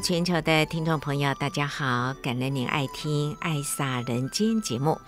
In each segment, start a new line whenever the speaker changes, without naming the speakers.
全球的听众朋友，大家好！感恩您爱听《爱洒人间》节目。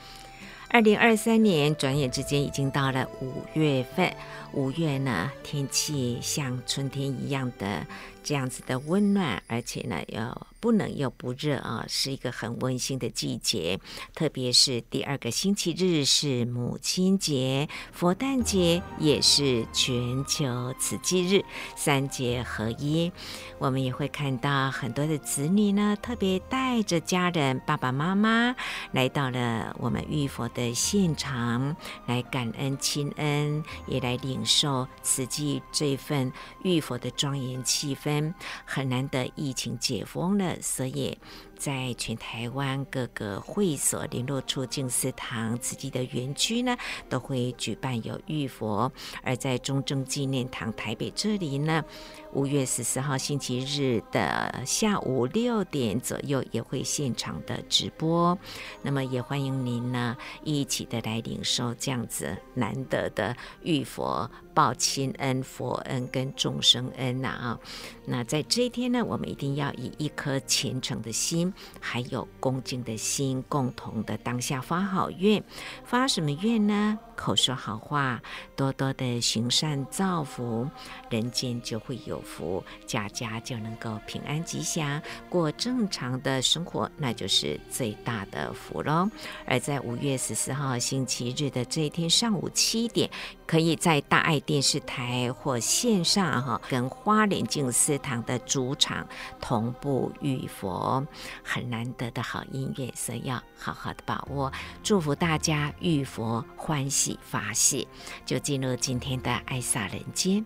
二零二三年转眼之间已经到了五月份，五月呢，天气像春天一样的这样子的温暖，而且呢，又不冷又不热啊，是一个很温馨的季节。特别是第二个星期日是母亲节，佛诞节也是全球慈济日，三节合一。我们也会看到很多的子女呢，特别带着家人、爸爸妈妈来到了我们浴佛的现场，来感恩亲恩，也来领受慈济这份浴佛的庄严气氛。很难得疫情解封了。所以，在全台湾各个会所、联络处、静思堂、慈济的园区呢，都会举办有浴佛；而在中正纪念堂台北这里呢，五月十四号星期日的下午六点左右也会现场的直播。那么也欢迎您呢，一起的来领受这样子难得的浴佛。报亲恩、佛恩跟众生恩呐啊！那在这一天呢，我们一定要以一颗虔诚的心，还有恭敬的心，共同的当下发好愿。发什么愿呢？口说好话，多多的行善造福，人间就会有福，家家就能够平安吉祥，过正常的生活，那就是最大的福喽。而在五月十四号星期日的这一天上午七点，可以在大爱电视台或线上哈，跟花莲静思堂的主场同步浴佛，很难得的好音乐，所以要好好的把握。祝福大家浴佛欢喜发泄，就进入今天的爱洒人间。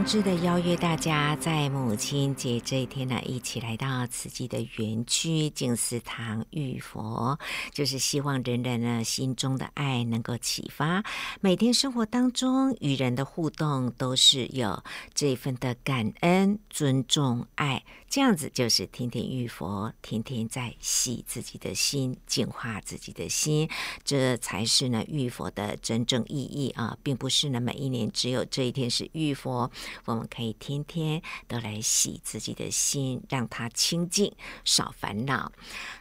诚挚的，邀约大家在母亲节这一天呢，一起来到慈济的园区静思堂浴佛，就是希望人人呢心中的爱能够启发，每天生活当中与人的互动都是有这一份的感恩、尊重、爱。这样子就是天天浴佛，天天在洗自己的心，净化自己的心，这才是呢浴佛的真正意义啊，并不是呢每一年只有这一天是浴佛，我们可以天天都来洗自己的心，让它清净，少烦恼。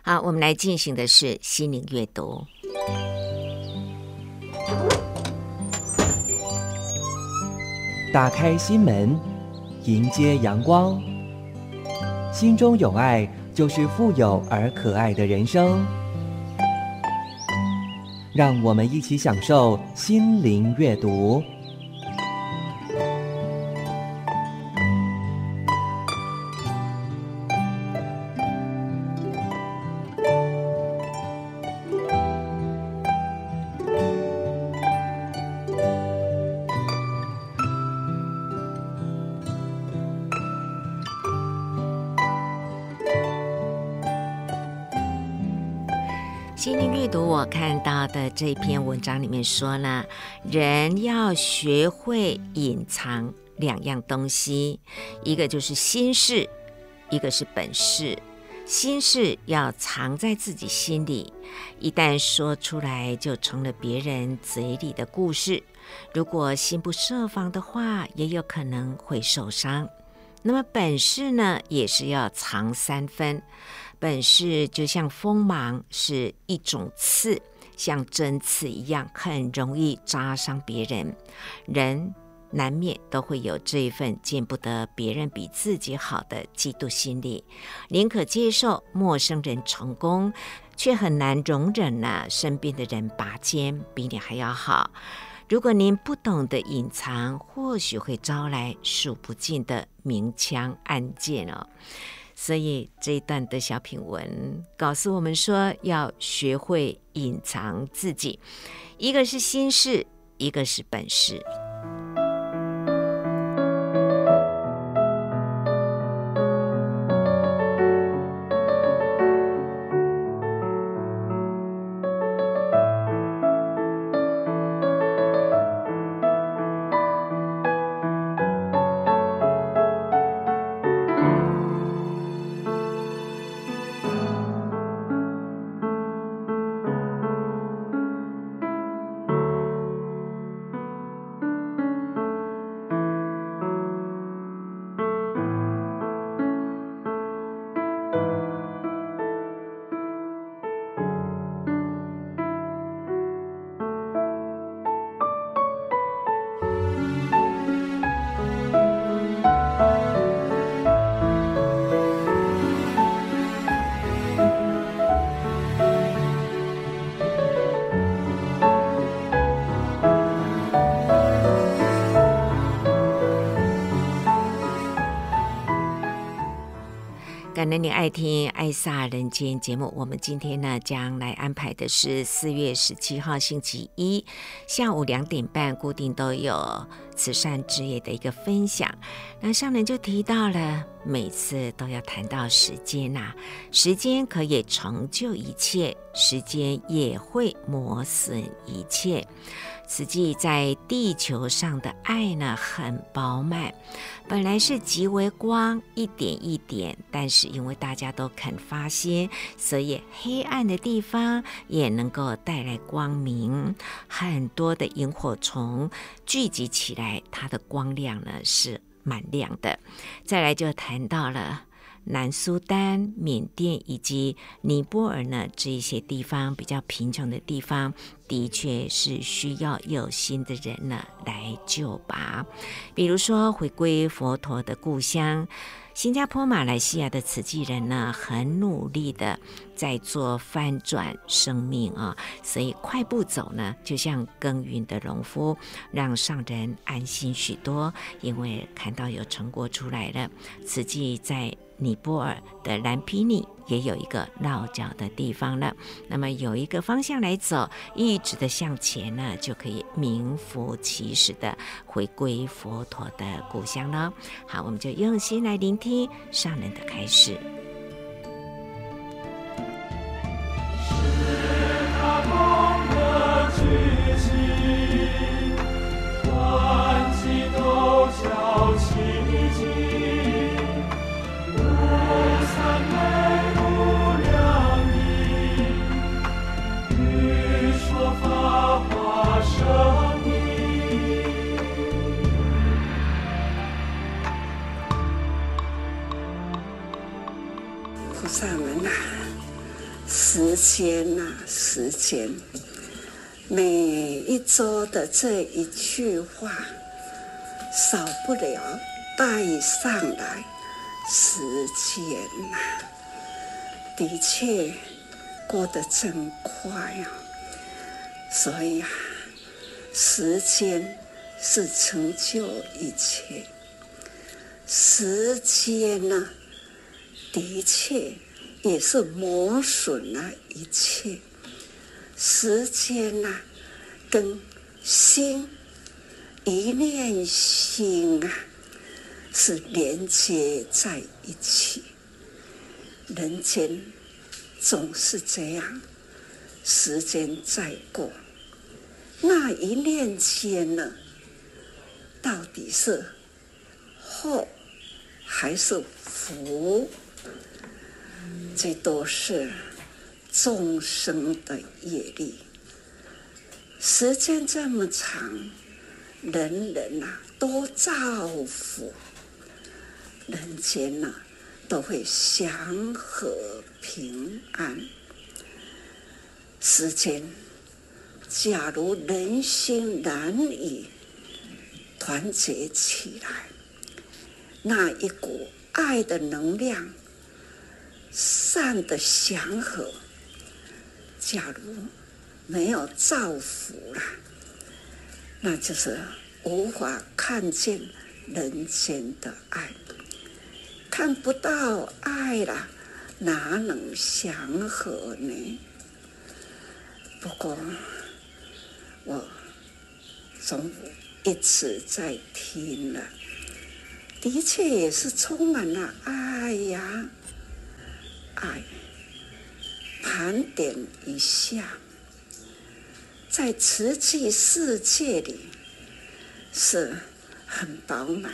好，我们来进行的是心灵阅读，
打开心门，迎接阳光。心中有爱，就是富有而可爱的人生。让我们一起享受心
灵阅读。到的这篇文章里面说呢，人要学会隐藏两样东西，一个就是心事，一个是本事。心事要藏在自己心里，一旦说出来，就成了别人嘴里的故事。如果心不设防的话，也有可能会受伤。那么本事呢，也是要藏三分。本事就像锋芒，是一种刺，像针刺一样，很容易扎伤别人。人难免都会有这一份见不得别人比自己好的嫉妒心理，宁可接受陌生人成功，却很难容忍呢身边的人拔尖比你还要好。如果您不懂得隐藏，或许会招来数不尽的明枪暗箭哦。所以这一段的小品文告诉我们说，要学会隐藏自己，一个是心事，一个是本事。感恩你爱听《爱撒人间》节目。我们今天呢，将来安排的是四月十七号星期一下午两点半，固定都有慈善之夜的一个分享。那上人就提到了，每次都要谈到时间呐、时间可以成就一切，时间也会磨损一切。实际在地球上的爱呢，很饱满，本来是极为光，一点一点，但是因为大家都肯发心，所以黑暗的地方也能够带来光明。很多的萤火虫聚集起来，它的光亮呢是蛮亮的。再来就谈到了。南苏丹、缅甸以及尼泊尔呢，这一些地方比较贫穷的地方，的确是需要有心的人呢来救拔。比如说，回归佛陀的故乡，新加坡、马来西亚的慈济人呢，很努力的在做翻转生命啊，所以快步走呢，就像耕耘的农夫，让上人安心许多，因为看到有成果出来了。此际在。尼泊尔的蓝皮尼也有一个落脚的地方了，那么有一个方向来走，一直的向前呢，就可以名副其实的回归佛陀的故乡了。好，我们就用心来聆听上人的开始。间呐，时间，每一周的这一句话，少不了带上来时间呐。的确，过得真快啊！所以啊，时间是成就一切。时间呢，的确。也是磨损了一切，时间呐、啊，跟心一念心啊，是连接在一起。人间总是这样，
时间再过，那一念间呢，到底是祸还是福？这都是众生的业力。时间这么长，人人呐、都造福，人间呐、都会祥和平安。时间，假如人心难以团结起来，那一股爱的能量、善的祥和，假如没有造福了，那就是无法看见人间的爱，看不到爱了，哪能祥和呢？不过，我中午一直在听了，的确也是充满了爱呀，爱。盘点一下，在瓷器世界里是很饱满，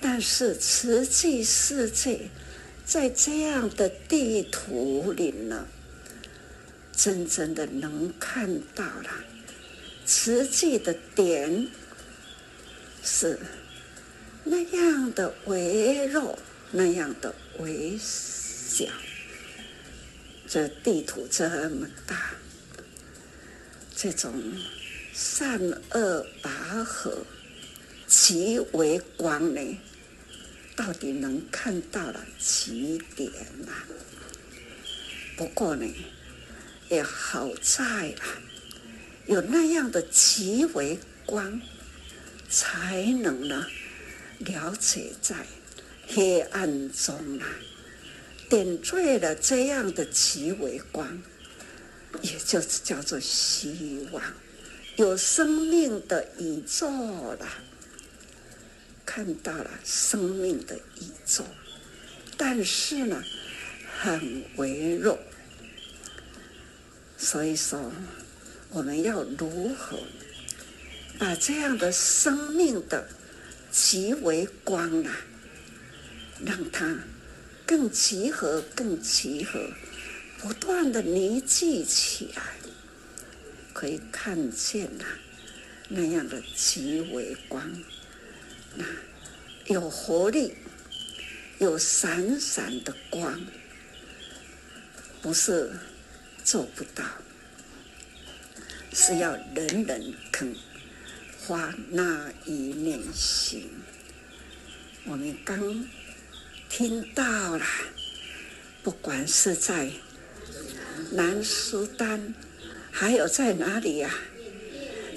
但是瓷器世界在这样的地图里呢？真正的能看到了，瓷器的点是那样的微弱，那样的微小。这地图这么大，这种善恶拔河，极为光呢，到底能看到了几点呐、啊？不过呢。也好在啊，有那样的极为光，才能呢了解在黑暗中啊，点缀了这样的极为光，也就是叫做希望，有生命的宇宙了，看到了生命的宇宙，但是呢，很微弱。所以说，我们要如何把这样的生命的极为光啊，让它更集合、更集合，不断的凝聚起来，可以看见呐、那样的极为光，那有活力，有闪闪的光，不是。做不到，是要人人肯发那一念心。我们刚听到了，不管是在南苏丹，还有在哪里呀、啊？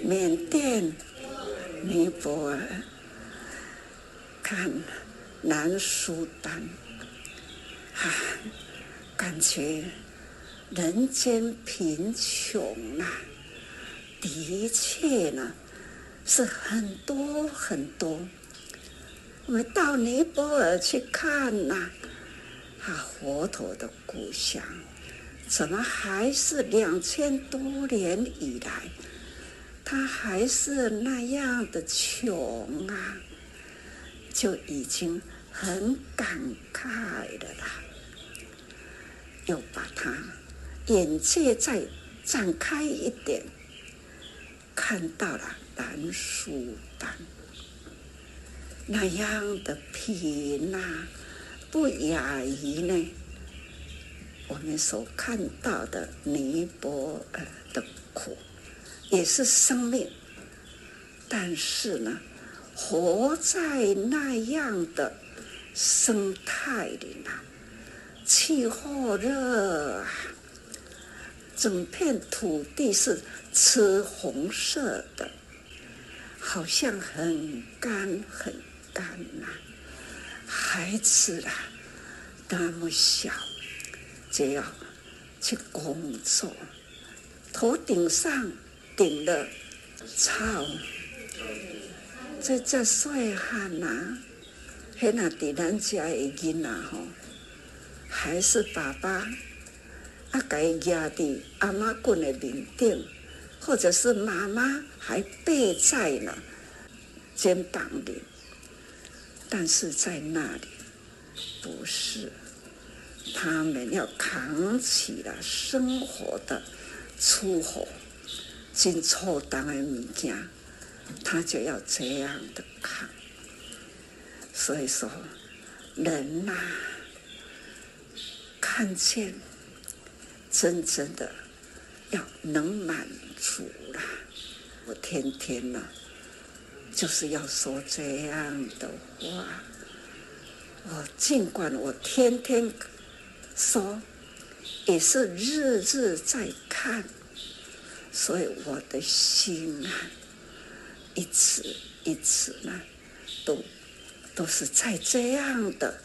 缅甸、尼泊尔，看南苏丹，啊，感觉。人间贫穷啊，的确呢，是很多很多。我们到尼泊尔去看呐，啊，佛陀的故乡，怎么还是两千多年以来，他还是那样的穷啊？就已经很感慨的啦，又把它。眼界再展开一点，看到了南苏丹那样的贫呐，不亚于呢我们所看到的尼泊尔的苦，也是生命，但是呢，活在那样的生态里呢，气候热啊。整片土地是赤红色的，好像很干很啊。孩子啊，那么小，就要去工作，头顶上顶了草，这这细汉呐，现在咱家的囡仔吼，还是爸爸。啊，该压在阿妈棍的面顶，或者是妈妈还背在了肩膀里，但是在那里不是，他们要扛起了生活的粗活，真粗当的物件，他就要这样的扛。所以说，人呐、看见。真正的要能满足了，我天天呢，就是要说这样的话。我尽管我天天说，也是日日在看，所以我的心啊，一次一次呢，都都是在这样的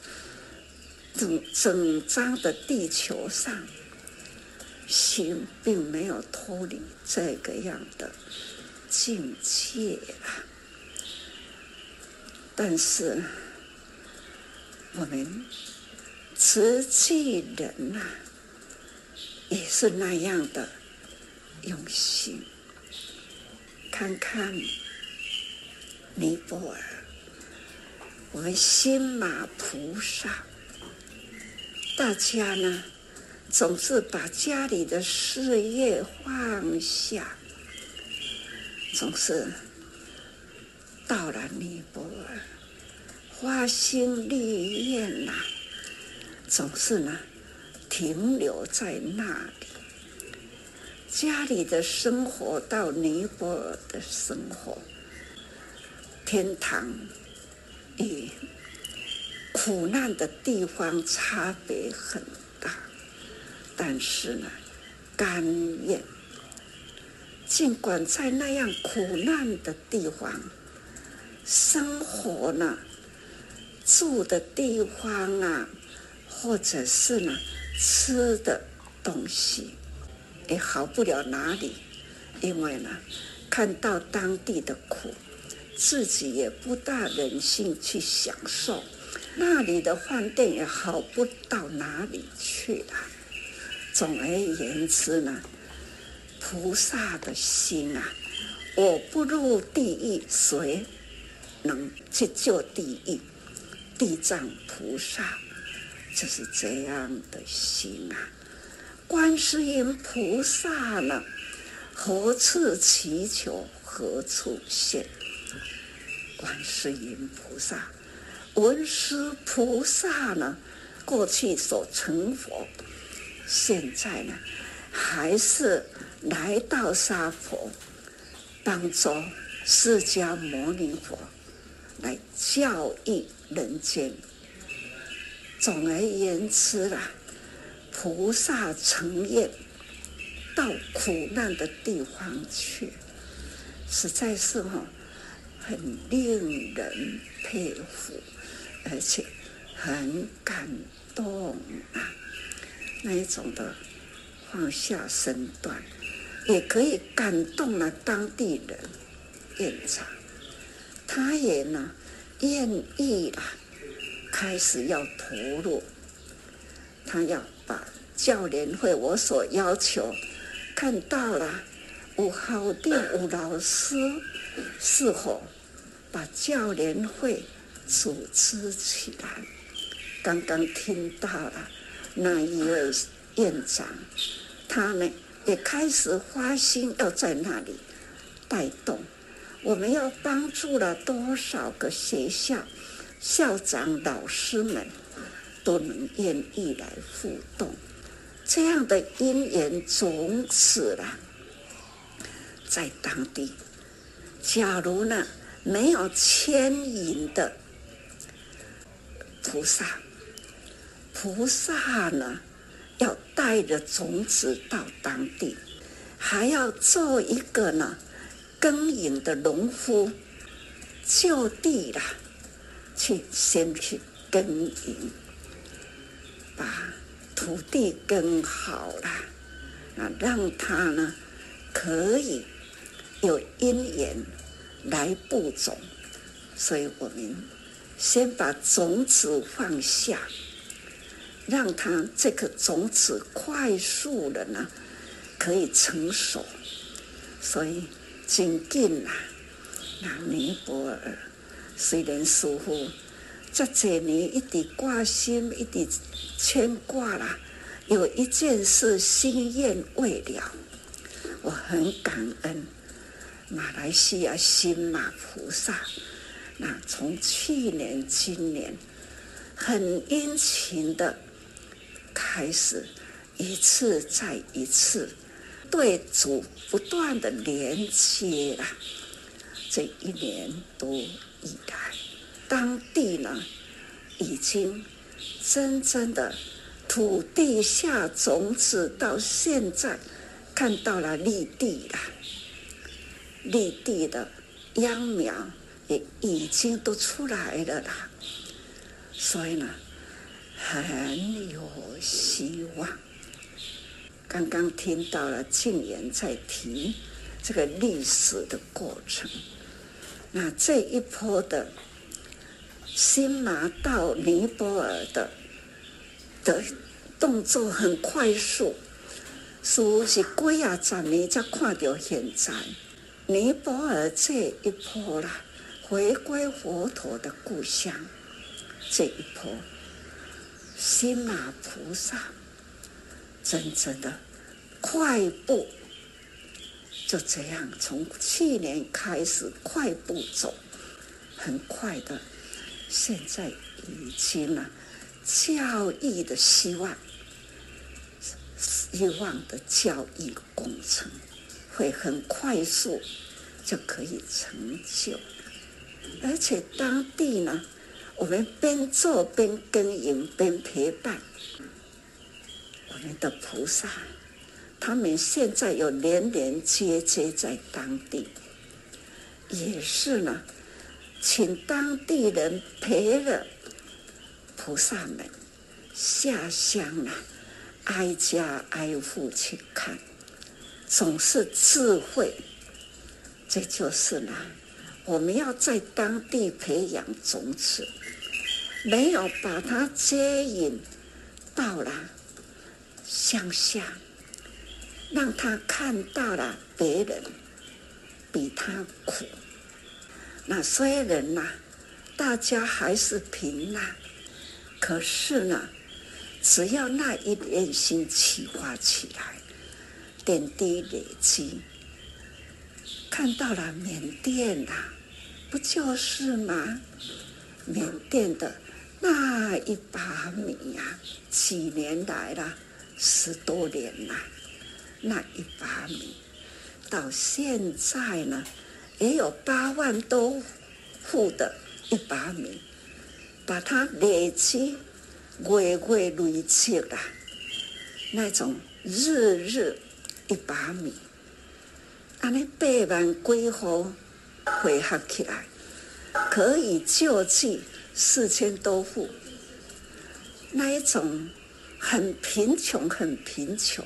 整整张的地球上。心并没有脱离这个样的境界啊，但是我们慈济人呐，也是那样的用心。看看尼泊尔，我们新马菩萨，大家呢，总是把家里的事业放下，总是到了尼泊尔，花心绿愿呐，总是呢停留在那里。家里的生活到尼泊尔的生活，天堂与苦难的地方差别很大。但是呢，甘愿，尽管在那样苦难的地方生活呢，住的地方啊，或者是呢吃的东西，也好不了哪里，因为呢，看到当地的苦，自己也不大忍心去享受，那里的饭店也好不到哪里去了。总而言之呢，菩萨的心啊，我不入地狱，谁能去救地狱？地藏菩萨就是这样的心啊。观世音菩萨呢，何处祈求何处现。观世音菩萨，文殊菩萨呢，过去所成佛。现在呢，还是来到娑婆，当作释迦牟尼佛来教育人间。总而言之啦，菩萨成愿到苦难的地方去，实在是哈，很令人佩服，而且很感动啊。那一种的放下身段，也可以感动了当地人。院长，他也呢愿意啊，开始要投入，他要把教联会我所要求看到了，有校长有老师，是否把教联会组织起来？刚刚听到了。那一位院长，他呢也开始发心要在那里带动。我们要帮助了多少个学校校长、老师们都能愿意来互动，这样的因缘种子了，在当地。假如呢没有牵引的菩萨。菩萨呢，要带着种子到当地，还要做一个呢耕耘的农夫，就地了，去先去耕耘，把土地耕好了，啊，让他呢可以有因缘来播种，所以我们先把种子放下。让它这个种子快速的呢，可以成熟。所以，真紧啦，那尼泊尔虽然师父这几年一直挂心，一直牵挂啦，有一件事心愿未了，我很感恩马来西亚新马菩萨。那从去年、今年，很殷勤的开始，一次再一次。对主不断的连接啊，这一年多以来，当地呢已经真正的土地下种子，到现在看到了立地了，立地的秧苗也已经都出来了啦，所以呢，很有希望。刚刚听到了静言在提这个历史的过程，那这一波的新马到尼泊尔的的动作很快速，说是几啊十年才看到现在，尼泊尔这一波啦，回归佛陀的故乡，这一波新马菩萨。真正的快步，就这样从去年开始快步走，很快的，现在已经了教育的希望，希望的教育工程会很快速就可以成就，而且当地呢，我们边做边耕耘边陪伴。我们的菩萨，他们现在有连连接接在当地，也是呢，请当地人陪了菩萨们下乡啊，挨家挨户去看，总是智慧。这就是呢，我们要在当地培养种子，没有把它接引到了。乡下，让他看到了别人比他苦。那虽然呐，大家还是平安，可是呢，只要那一点心启发起来，点滴累积，看到了缅甸呐，不就是吗？缅甸的那一把米呀，几年来了。十多年了，那一把米到现在呢，也有八万多户的一把米，把它累积，月月累积啦，那种日日一把米，安尼八万几户汇合起来，可以救济四千多户，那一种。很贫穷，很贫穷，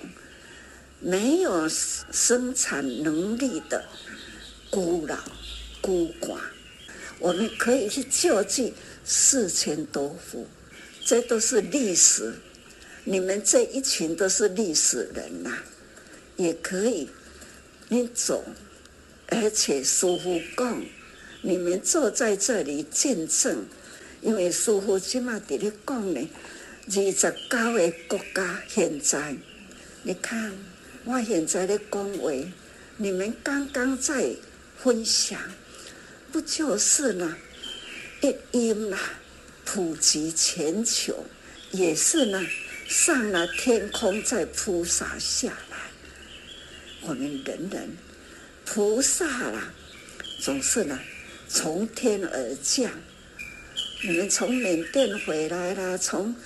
没有生产能力的孤老孤寡，我们可以去救济四千多户，这都是历史。你们这一群都是历史人呐、也可以，你走，而且师父讲，你们坐在这里见证，因为师父今嘛在咧讲呢。二十九个国家现在，你看，我现在的讲话，你们刚刚在分享，不就是呢？一音啊，普及全球，也是呢，上了天空再铺洒下来。我们人人菩萨啦，总是呢，从天而降。你们从缅甸回来了，从。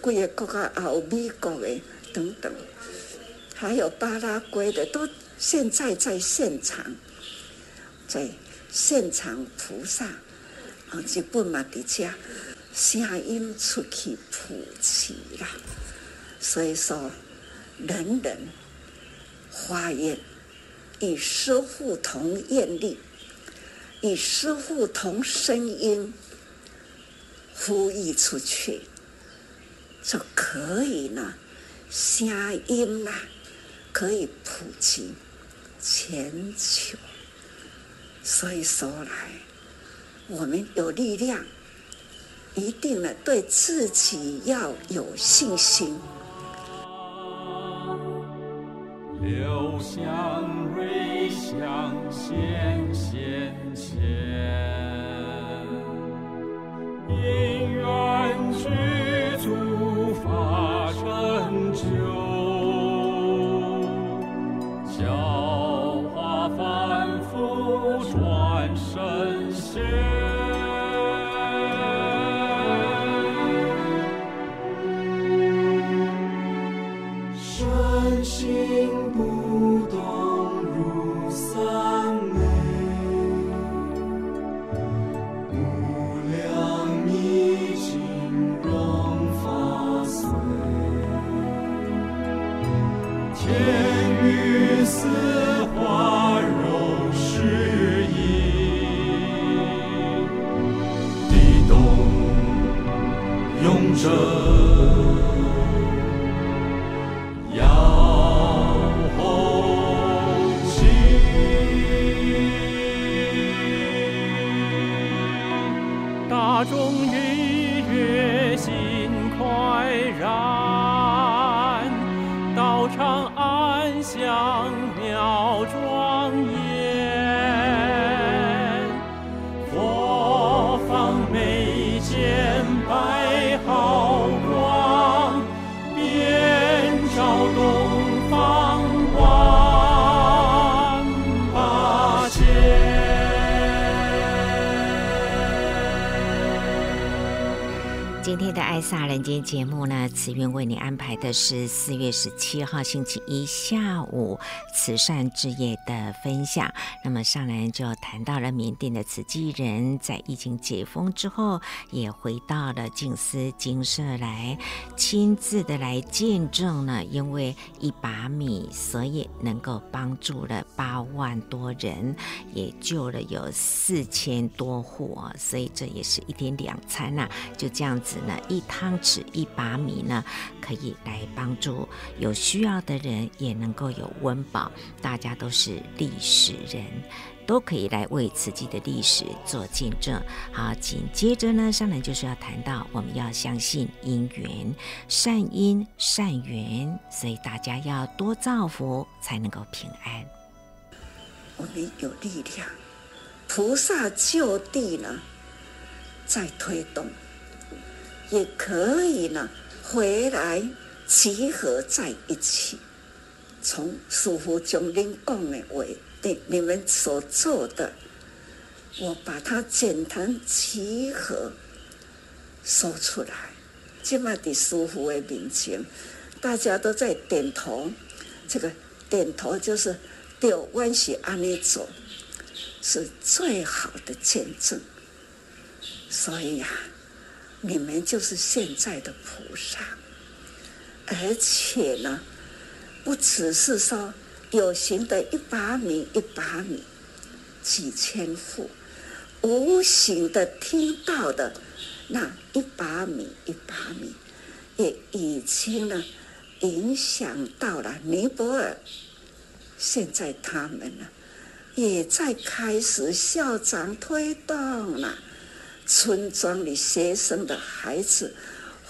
贵个国家，还有美国的等等，还有巴拉圭的，都现在在现场，在现场菩萨啊，基本嘛的家声音出去普及了，所以说人人发愿，与师父同愿力，与师父同声音呼吁出去。就可以呢，声音啊，可以普及全球。所以说来，我们有力量，一定呢，对自己要有信心。流香瑞香显现前，因缘具足法成就，天女似花容失意地动者
大人间节目呢，慈云为你安排的是四月十七号星期一下午慈善之夜的分享。那么上人就谈到了缅甸的慈济人在疫情解封之后，也回到了静思精舍来，亲自的来见证呢。因为一把米，所以能够帮助了八万多人，也救了有四千多户，所以这也是一天两餐呐、就这样子呢，一。汤匙一把米呢，可以来帮助有需要的人，也能够有温饱。大家都是历史人，都可以来为自己的历史做见证。好，紧接着呢，上来就是要谈到，我们要相信因缘，善因善缘，所以大家要多造福，才能够平安。
我们有力量，菩萨就地呢，在推动。也可以呢，回来集合在一起。从师父将您讲的话，对你们所做的，我把它简单集合说出来。今麦的师父的面前，大家都在点头，这个点头就是对，我是安尼做，是最好的见证。所以呀、啊。你们就是现在的菩萨，而且呢，不只是说有形的一把米一把米，几千户，无形的听到的那一把米一把米，也已经呢影响到了尼泊尔。现在他们呢，也在开始校长推动了。村庄里学生的孩子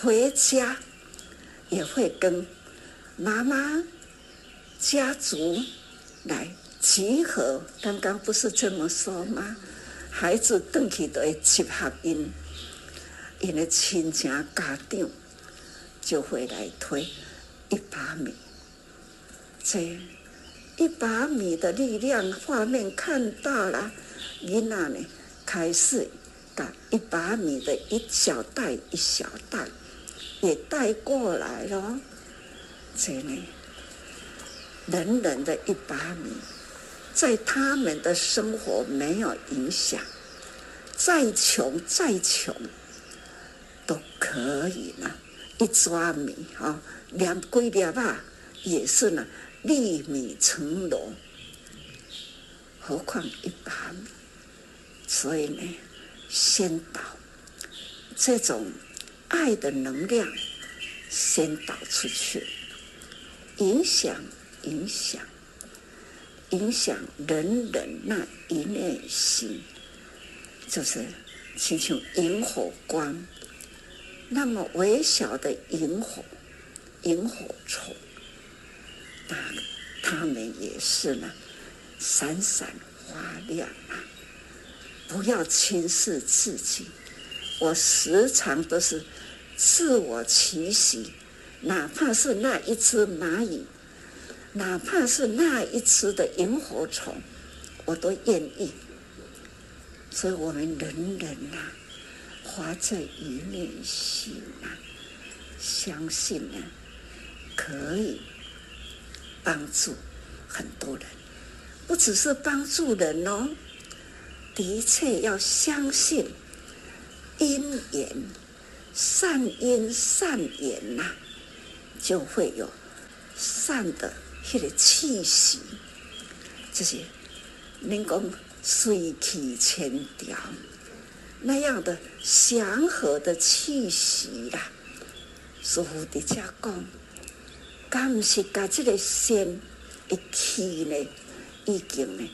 回家也会跟妈妈家族来集合。刚刚不是这么说吗？孩子回去都会集合因，因为亲戚家长就会来推一把米。这一把米的力量画面看到了，你那里开始。一把米的一小袋一小袋，也带过来了。这里，人人的一把米，在他们的生活没有影响。再穷再穷，都可以呢。一抓米啊，两归两吧，也是呢，粒米成篓。何况一把米，所以呢。先导这种爱的能量，先导出去，影响影响影响人人那一念心，就是亲像萤火光，那么微小的萤火，萤火虫，那他们也是呢，闪闪发亮啊！不要轻视自己，我时常都是。自我期许，哪怕是那一只蚂蚁，哪怕是那一只的萤火虫，我都愿意。所以，我们人人呐、啊，发这一念心呐、啊，相信呢，可以帮助很多人，不只是帮助人哦，的确要相信因缘。善因善缘呐、啊，就会有善的迄个气息，就是恁讲水气千条那样的祥和的气息啦。师父在这讲，敢不是把这个仙一气呢，已经呢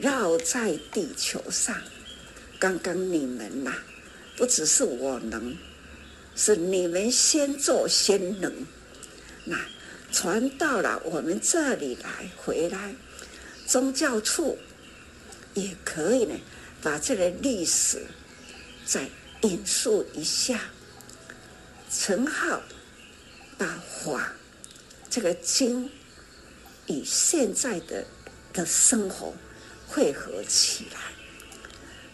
绕在地球上。刚刚你们呐、不只是我能。是你们先做先能，那传到了我们这里来，回来宗教处也可以呢，把这个历史再引述一下。陈浩把法这个经与现在的的生活汇合起来，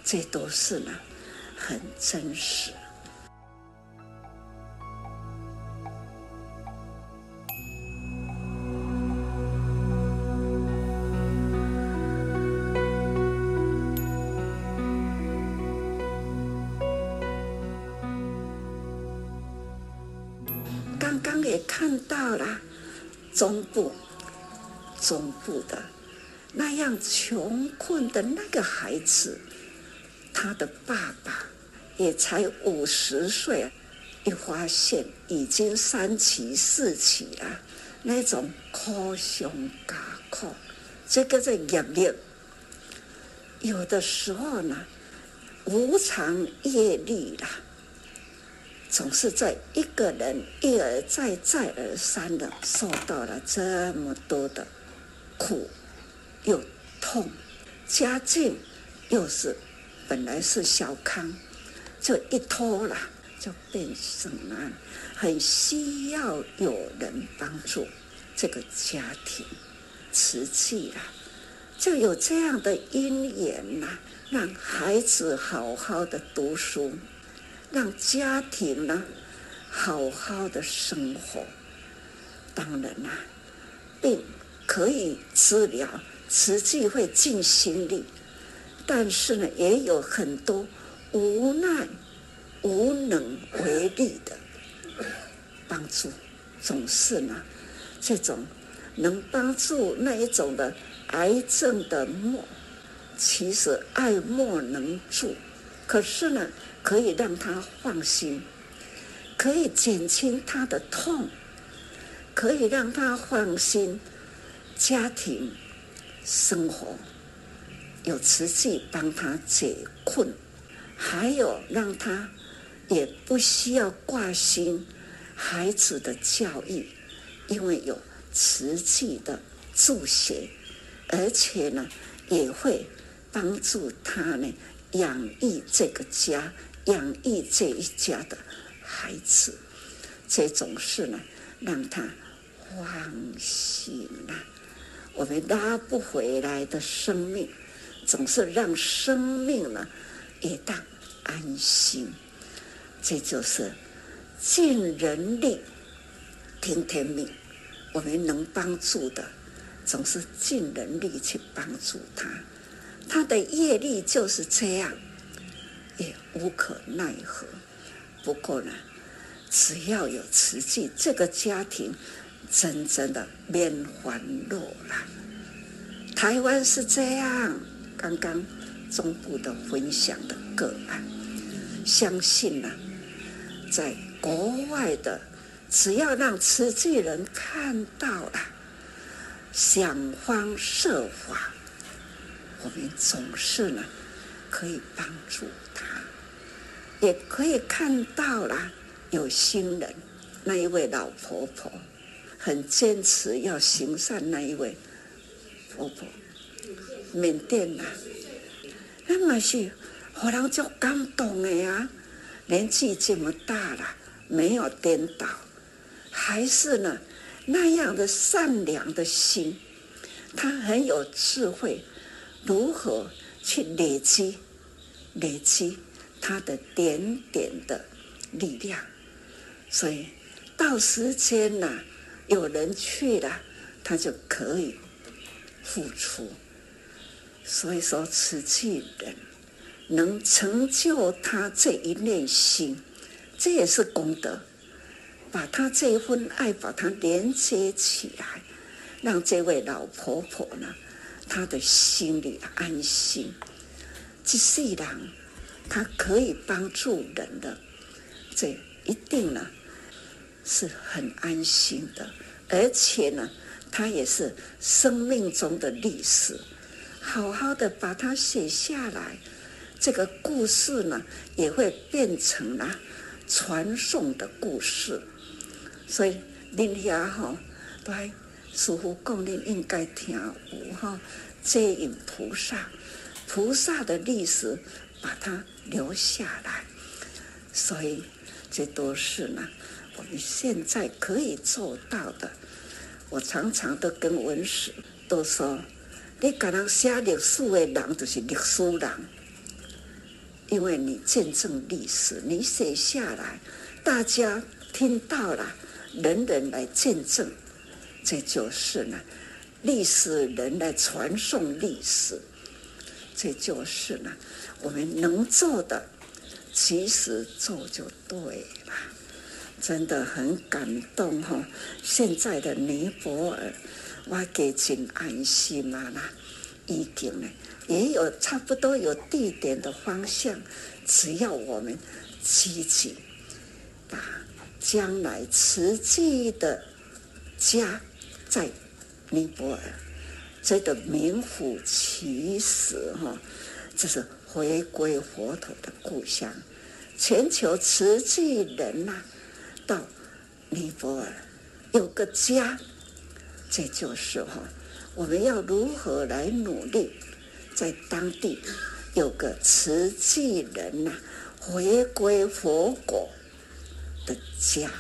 这都是呢很真实。刚刚也看到了中部，中部的穷困的那个孩子，他的爸爸也才五十岁，一发现已经三妻四期了，那种苦上加苦，这个在业力，有的时候呢，无常业力啦。总是在一个人一而再、再而三的受到了这么多的苦，又痛，家境又是本来是小康，就一拖了，就变成了很需要有人帮助这个家庭，瓷器啊，就有这样的因缘呐，让孩子好好的读书。让家庭呢好好的生活，当然啦，病可以治疗，实际会尽心力，但是呢，也有很多无奈、无能为力的帮助，总是呢，这种能帮助那一种的癌症的莫，其实爱莫能助，可是呢。可以让他放心，可以减轻他的痛，可以让他放心，家庭生活有慈济帮他解困，还有让他也不需要挂心孩子的教育，因为有慈济的助学，而且呢也会帮助他呢养育这个家。养育这一家的孩子，这种事呢，让他放心呐。我们拉不回来的生命，总是让生命呢也当安心。这就是尽人力，听天命。我们能帮助的，总是尽人力去帮助他。他的业力就是这样。也无可奈何。不过呢，只要有慈济，这个家庭真正的免烦恼了。台湾是这样，刚刚中部的分享的个案，相信呢，在国外的只要让慈济人看到了，想方设法，我们总是呢可以帮助他，也可以看到了有心人，那一位老婆婆很坚持要行善，那一位婆婆，缅甸啊，那么是让人就感动的呀，年纪这么大了，没有颠倒。还是呢，那样的善良的心，他很有智慧，如何去累积、累积他的点点的力量？所以到时间呐、啊，有人去了，他就可以付出。所以说，慈济人能成就他这一念心，这也是功德。把他这一份爱，把他连接起来，让这位老婆婆呢，她的心里安心。这世人，他可以帮助人的，这一定呢是很安心的，而且呢，他也是生命中的历史，好好的把它写下来，这个故事呢也会变成了传颂的故事。所以，恁遐吼，都还师父讲，恁应该听有哈，接引菩萨，菩萨的历史，把它留下来。所以，这都是呢，我们现在可以做到的。我常常都跟文史都说，你敢能写历史的人，就是历史人，因为你见证历史，你写下来，大家听到了。人人来见证，这就是呢，历史人来传颂历史，这就是呢，我们能做的，其实做就对，真的很感动哈。现在的尼泊尔，我给真安心啊啦，已经呢也有差不多有地点的方向，只要我们积极把。将来慈济的家在尼泊尔，这个名副其实哈，这是回归佛陀的故乡。全球慈济人呐，到尼泊尔有个家，这就是哈，我们要如何来努力，在当地有个慈济人呐，回归佛国。的家，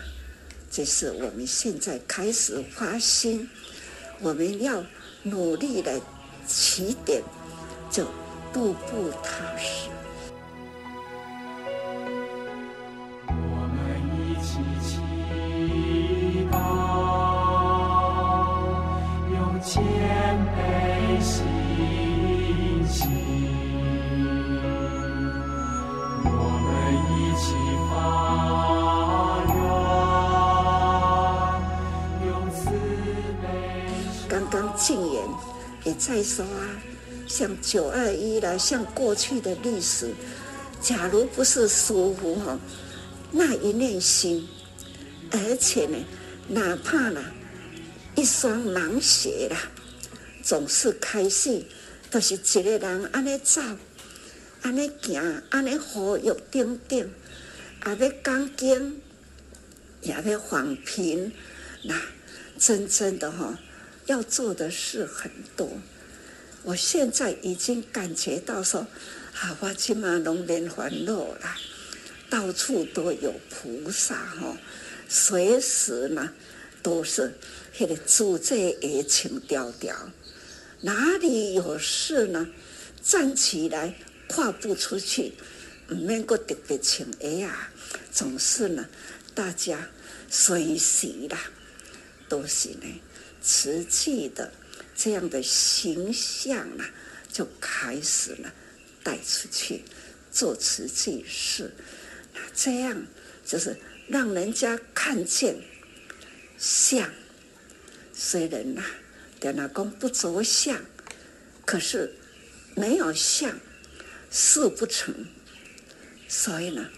这是我们现在开始发心，我们要努力的起点，就步步踏实。也在说啊，像九二一啦，像过去的历史，假如不是舒服哈，那一念心，而且呢，哪怕呢一双盲鞋啦，总是开始都、是一个人安尼走，安尼行，安尼呼吁顶顶，也要讲经，也要访贫，那真正的哈。要做的事很多，我现在已经感觉到说，啊，我起码龙年欢乐了，到处都有菩萨哈，随时呢都是那个助者的情调调，哪里有事呢，站起来跨步出去，唔免个特别请哎呀，总是呢，大家随喜啦，都是呢。瓷器的这样的形象啊，就开始了带出去做瓷器事，那这样就是让人家看见相。虽然呐，点老公不着相，可是没有相事不成。所以呢，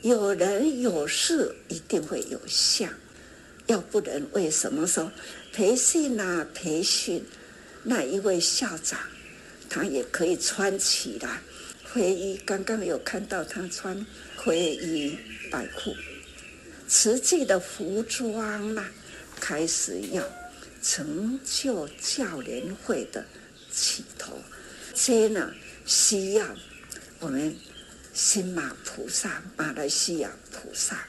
有人有事一定会有相，要不然为什么说培训啊培训？那一位校长，他也可以穿起来灰衣。刚刚有看到他穿灰衣白裤，实际的服装呢，开始要成就教联会的起头。这呢，需要我们新马菩萨、马来西亚菩萨，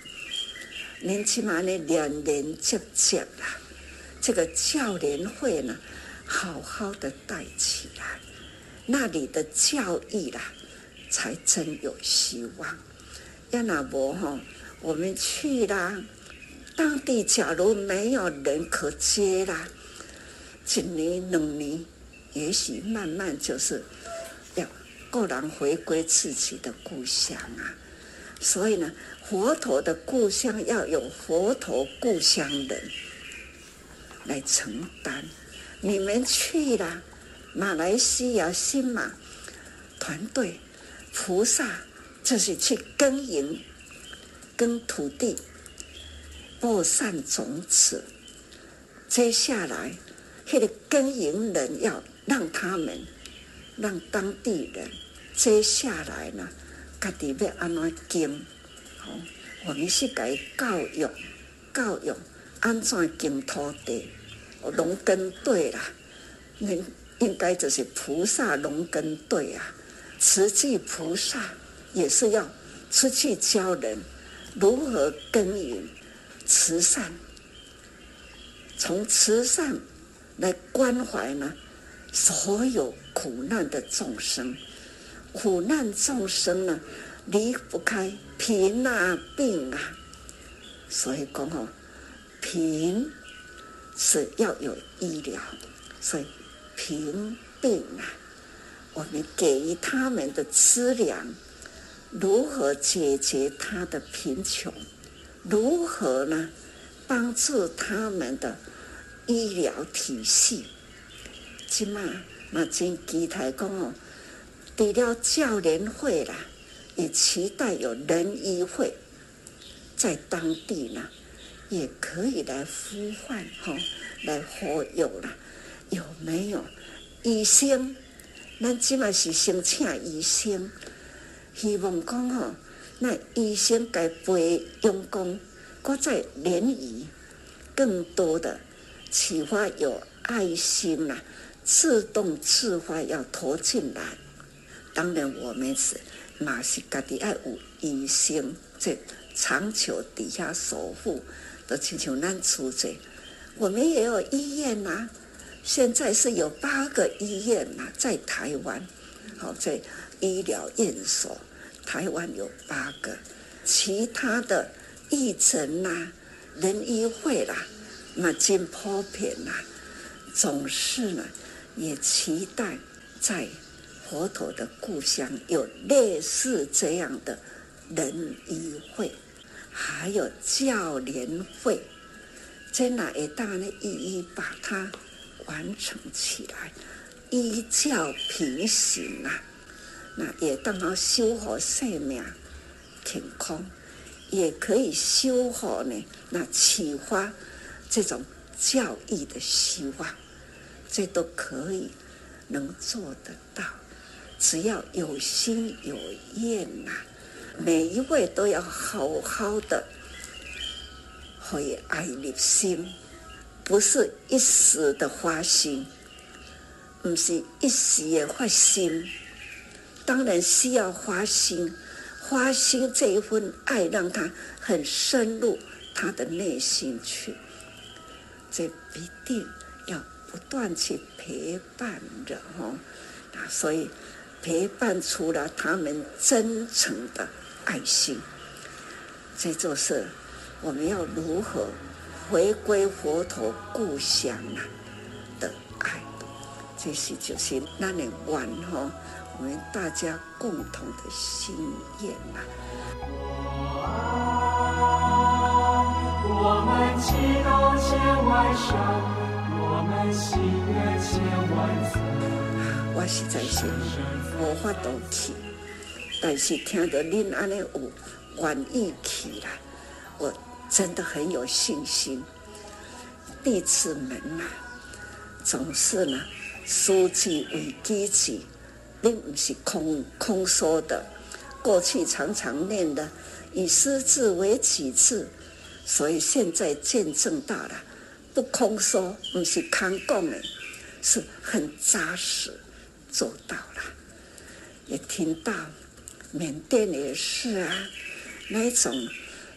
年起码呢两年接接了，这个教联会呢。好好的带起来，那里的教育啦，才真有希望。要那不哈，我们去啦，当地假如没有人可接啦，一年两年，也许慢慢就是要个人回归自己的故乡啊。所以呢，佛陀的故乡要有佛陀故乡人来承担。你们去了马来西亚新马团队，菩萨就是去耕耘，耕土地，播散种子。接下来，那个耕耘人要让他们，让当地人，接下来呢，家己要安怎经？好，我们是该教育，教育安怎耕土地。农耕队啦，应应该就是菩萨农耕队啊。慈济菩萨也是要出去教人如何耕耘慈善，从慈善来关怀呢所有苦难的众生。苦难众生呢离不开贫啊病啊，所以讲哦贫。是要有医疗，所以贫病啊，我们给予他们的资粮，如何解决他的贫穷？如何呢？帮助他们的医疗体系？起码那真期待讲哦，除了教联会啦，也期待有人医会在当地呢。也可以来呼唤哈，来呼有啦，有没有医生？咱起码是先请医生，希望讲哈，那医生该培用功，搁再联谊，更多的启发有爱心啦，自动自发要投进来。当然，我们是嘛是家己爱有医生在长久底下守护。都请求难出罪，我们也有医院呐、现在是有八个医院呐、在台湾，好在医疗院所，台湾有八个，其他的义诊呐、仁医会啦，那真普遍呐，总是呢，也期待在佛陀的故乡有类似这样的仁医会。还有教联会，在哪一大呢？一一把它完成起来，一教平行啊！那也当然修好生命健康，也可以修好呢。那启发这种教育的希望，这都可以能做得到，只要有心有愿呐、每一位都要好好的会爱立心，不是一时的花心，不是一时的花心。当然需要花心，花心这一份爱，让他很深入他的内心去。这必定要不断去陪伴着哦，所以陪伴出了他们真诚的。爱心，这就是我们要如何回归佛陀故乡啊的爱，这是就是那年玩哈，我们大家共同的心愿呐。
我们祈祷千万声，我们喜悦千万次。
我实在是无法度去。但是听到您安尼有愿意起来，我真的很有信心。弟子们呐、啊，总是呢，书记为基础，并不是空空说的。过去常常念的以师字为起次，所以现在见证到了，不空说，不是空讲的，是很扎实做到了。也听到缅甸也是啊，那种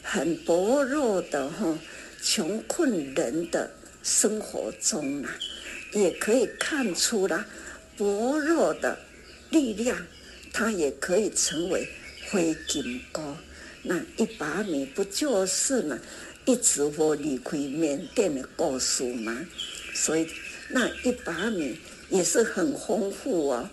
很薄弱的哈。穷困人的生活中啊，也可以看出了薄弱的力量，它也可以成为灰金高。那一把米不就是呢？一直我离开缅甸的故事吗？所以那一把米也是很丰富哦。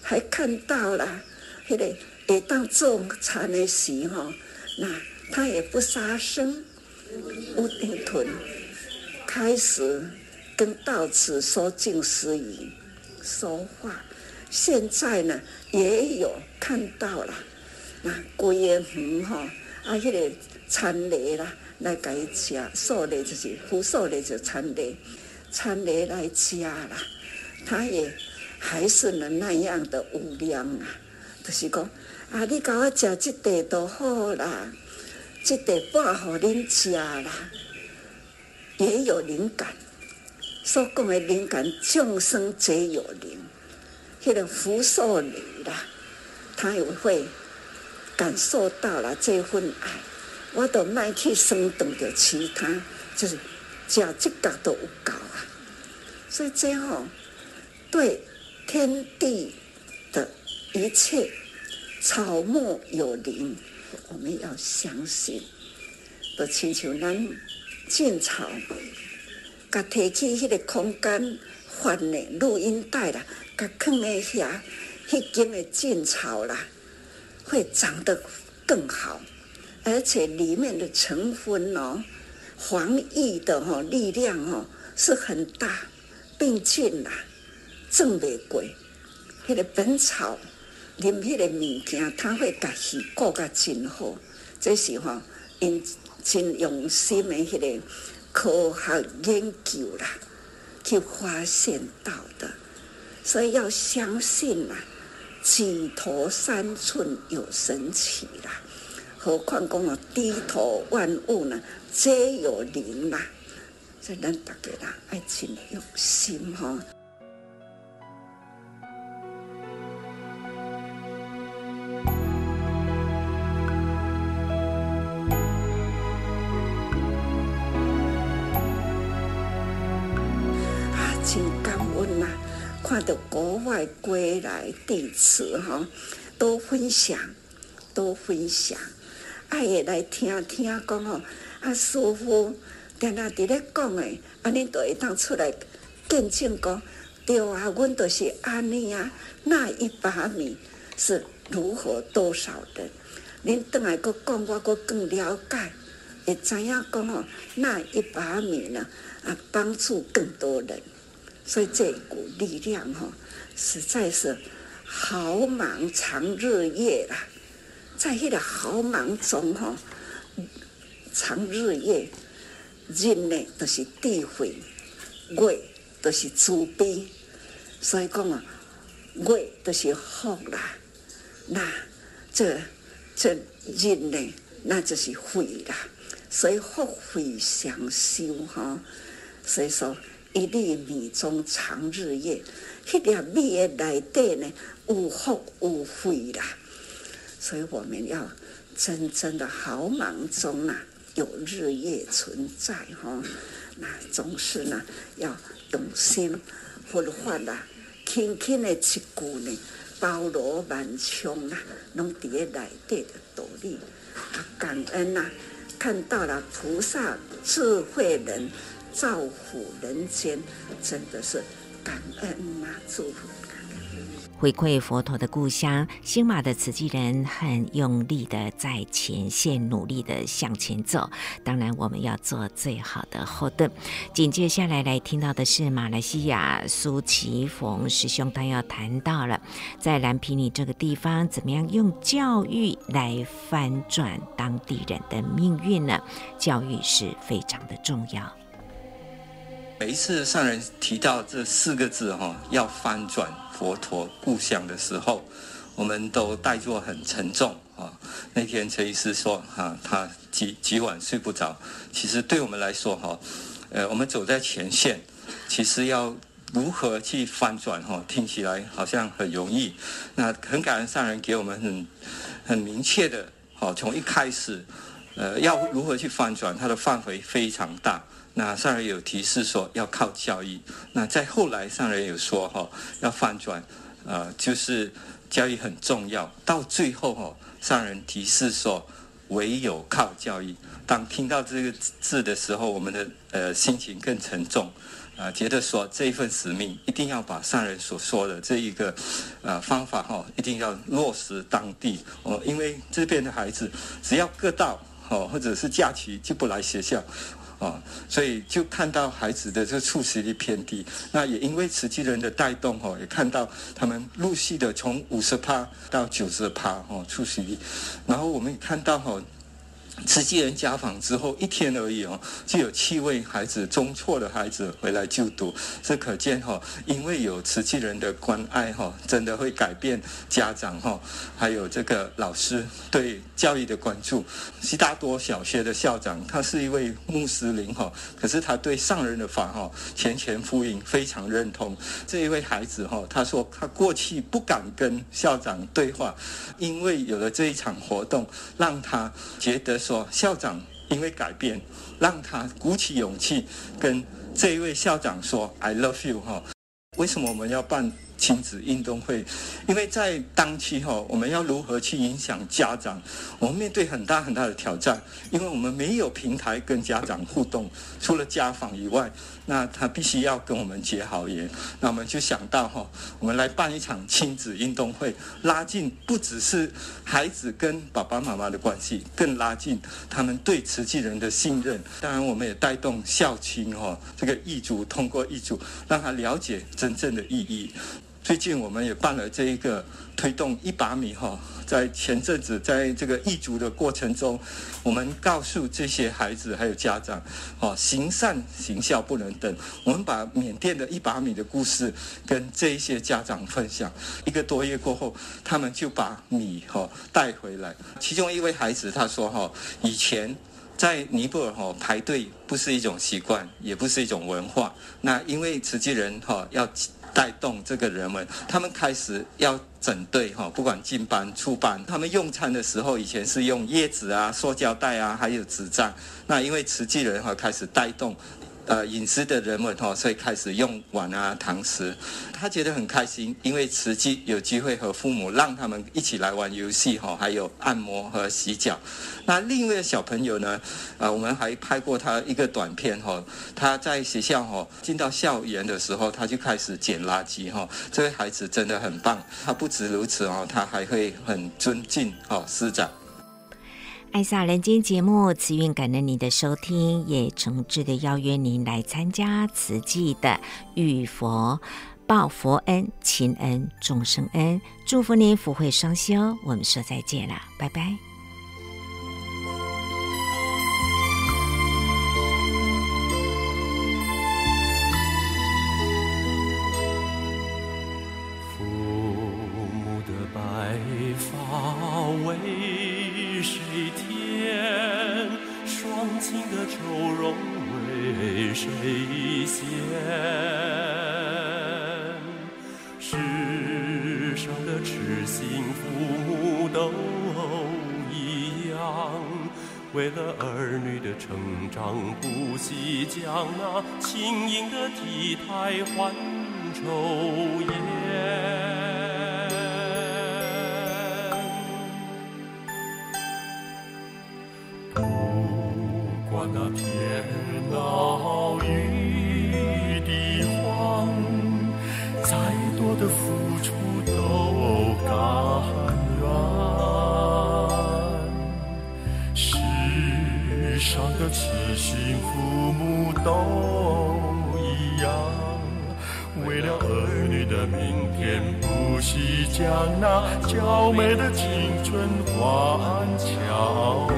还看到了，那个当种茶的时候，那它也不杀生。乌丁屯开始跟道次说静思语说话，现在呢也有看到了，那规个园哈啊，迄个田螺啦来给伊吃，狩猎就是捕狩猎就田螺，田螺来吃啦，他也还是能那样的无量啊，就是讲啊，你给我吃这块都好啦。这得半好恁吃啦，也有灵感。所讲的灵感，众生皆有灵。那个福寿女啦，他也会感受到了这份爱。我都卖去生动的其他，就是假这个都有够啊。所以最后，对天地的一切草木有灵。我们要相信，都亲像咱种草，甲提起迄个空间换的录音带啦，甲放在遐，迄间的种草啦，会长得更好，而且里面的成分哦，防疫的吼力量哦是很大，病菌啦，种袂过，迄个本草。啉迄个物件，他会家己顾甲真好，这是吼因真用心的迄个科学研究啦，去发现到的，所以要相信啦，举头三寸有神奇啦，何况讲哦，低头万物呢皆有灵啦，所以咱大家啦爱真用心吼。归来弟子哈，多分享，多分享，爱也来听听讲哦。啊，师父在那在咧讲诶，啊，恁都会当出来见证讲，对啊，阮都是安尼啊。那一把米是如何多少人？恁等下搁讲，我搁更了解，会知影讲哦，那一把米呢啊，帮助更多人。所以这股力量哈，实在是好忙长日夜啦，在那个好忙中哈，长日夜，人呢都是智慧，月都是慈悲，所以讲啊，月都是福啦，那这这人呢，那就是慧啦，所以福慧双修哈，所以说。一粒米中藏日夜，迄粒米的内底呢，有福有慧啦。所以我们要真正的好忙中啊，有日夜存在哈。那总是呢，要用心佛法啦，轻轻的一句呢，包罗万象啊，拢伫个内底的道理。感恩呐、看到了菩萨智慧人。造福人间，真的是感恩啊！祝福。
回馈佛陀的故乡，新马的慈济人很用力的在前线努力的向前走。当然，我们要做最好的后盾。紧接下来来听到的是马来西亚苏奇逢师兄，他要谈到了在蓝毗尼这个地方，怎么样用教育来翻转当地人的命运呢？教育是非常的重要。
每一次上人提到这四个字哈，要翻转佛陀故乡的时候，我们都带作很沉重啊。那天陈医师说哈，他几几晚睡不着。其实对我们来说哈，呃，我们走在前线，其实要如何去翻转哈，听起来好像很容易。那很感恩上人给我们很很明确的，好，从一开始，呃，要如何去翻转，它的范围非常大。那上人有提示说要靠教育，那在后来上人有说哈要翻转，呃就是教育很重要。到最后哈上人提示说唯有靠教育。当听到这个字的时候，我们的呃心情更沉重，啊、觉得说这一份使命一定要把上人所说的这一个呃方法哈一定要落实当地哦，因为这边的孩子只要各到哦或者是假期就不来学校。啊，所以就看到孩子的这个出席率偏低，那也因为慈济人的带动，哦，也看到他们陆续的从五十趴到九十趴，哈，出席率，然后我们也看到，哈。慈济人家访之后一天而已哦，就有七位孩子中辍的孩子回来就读，这可见哈，因为有慈济人的关爱哈，真的会改变家长哈，还有这个老师对教育的关注。悉达多小学的校长他是一位穆斯林哈，可是他对上人的法哈前前呼应非常认同。这一位孩子哈，他说他过去不敢跟校长对话，因为有了这一场活动，让他觉得。说校长因为改变，让他鼓起勇气跟这一位校长说 “I love you” 哈。为什么我们要办亲子运动会？因为在当期哈，我们要如何去影响家长？我们面对很大很大的挑战，因为我们没有平台跟家长互动，除了家访以外。那他必须要跟我们结好缘，那我们就想到哈，我们来办一场亲子运动会，拉近不只是孩子跟爸爸妈妈的关系，更拉近他们对慈济人的信任。当然，我们也带动校青哈，这个义族通过义族，让他了解真正的意义。最近我们也办了这一个推动一把米哈。在前阵子，在这个义足的过程中，我们告诉这些孩子还有家长，哦，行善行孝不能等。我们把缅甸的一把米的故事跟这一些家长分享。一个多月过后，他们就把米哈带回来。其中一位孩子他说哈，以前在尼泊尔哈排队不是一种习惯，也不是一种文化。那因为慈济人哈要。带动这个人们，他们开始要整队哈，不管进班出班，他们用餐的时候，以前是用椰子啊、塑胶袋啊，还有纸张。那因为慈济人哈开始带动。呃，隐私的人们哈，所以开始用碗啊、汤匙。他觉得很开心，因为慈济有机会和父母让他们一起来玩游戏哈，还有按摩和洗脚。那另一位小朋友呢？啊，我们还拍过他一个短片哈。他在学校哈，进到校园的时候，他就开始捡垃圾哈。这位孩子真的很棒。他不止如此哦，他还会很尊敬哦师长。
爱上人间节目，慈运感恩您的收听，也诚挚的邀约您来参加慈济的浴佛报佛恩、亲恩、众生恩，祝福您福慧双修。我们说再见了，拜拜。
为了儿女的成长，不惜将那轻盈的体态换抽烟。不管那天老的痴心父母都一样，为了儿女的明天，不惜将那娇美的青春换俏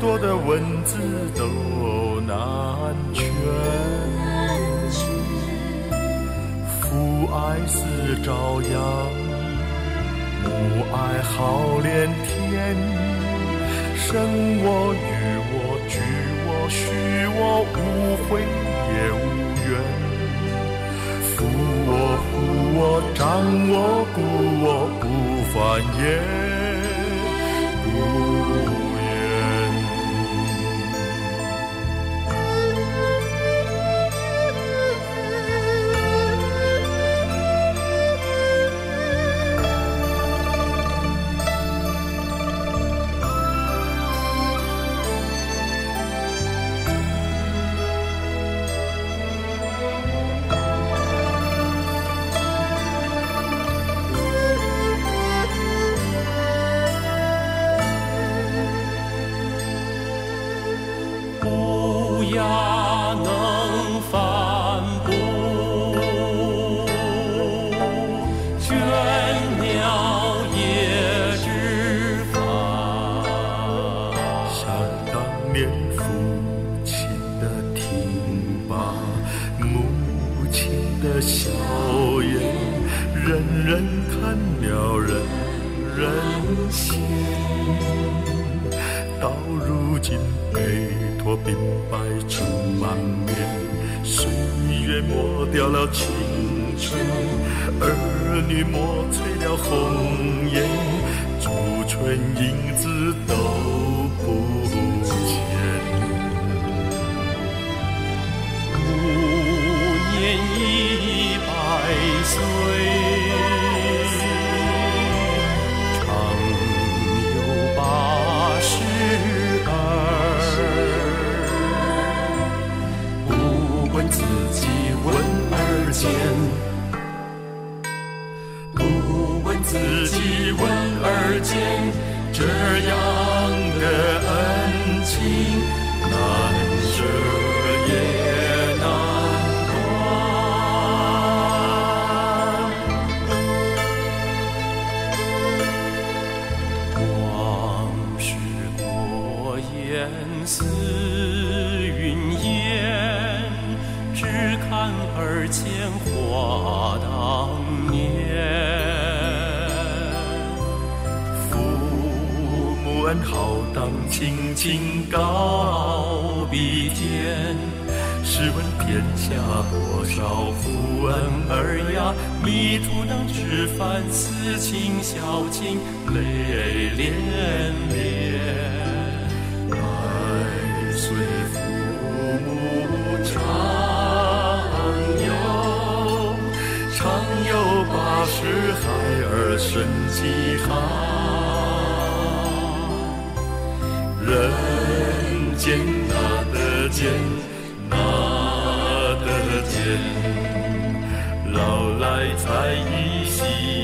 多的文字都难全。父爱似朝阳，母爱好连天，生我育我举我。许我无悔也无怨，负我护我长我顾我不翻眼。
似云烟只看儿前花当年。
父母恩浩荡青青高
比肩
试问天下多少父恩儿呀？
迷途能知返思亲小心泪涟涟
随父母常有常有八十孩儿顺其好，人间哪得见哪得见，老来才一夕。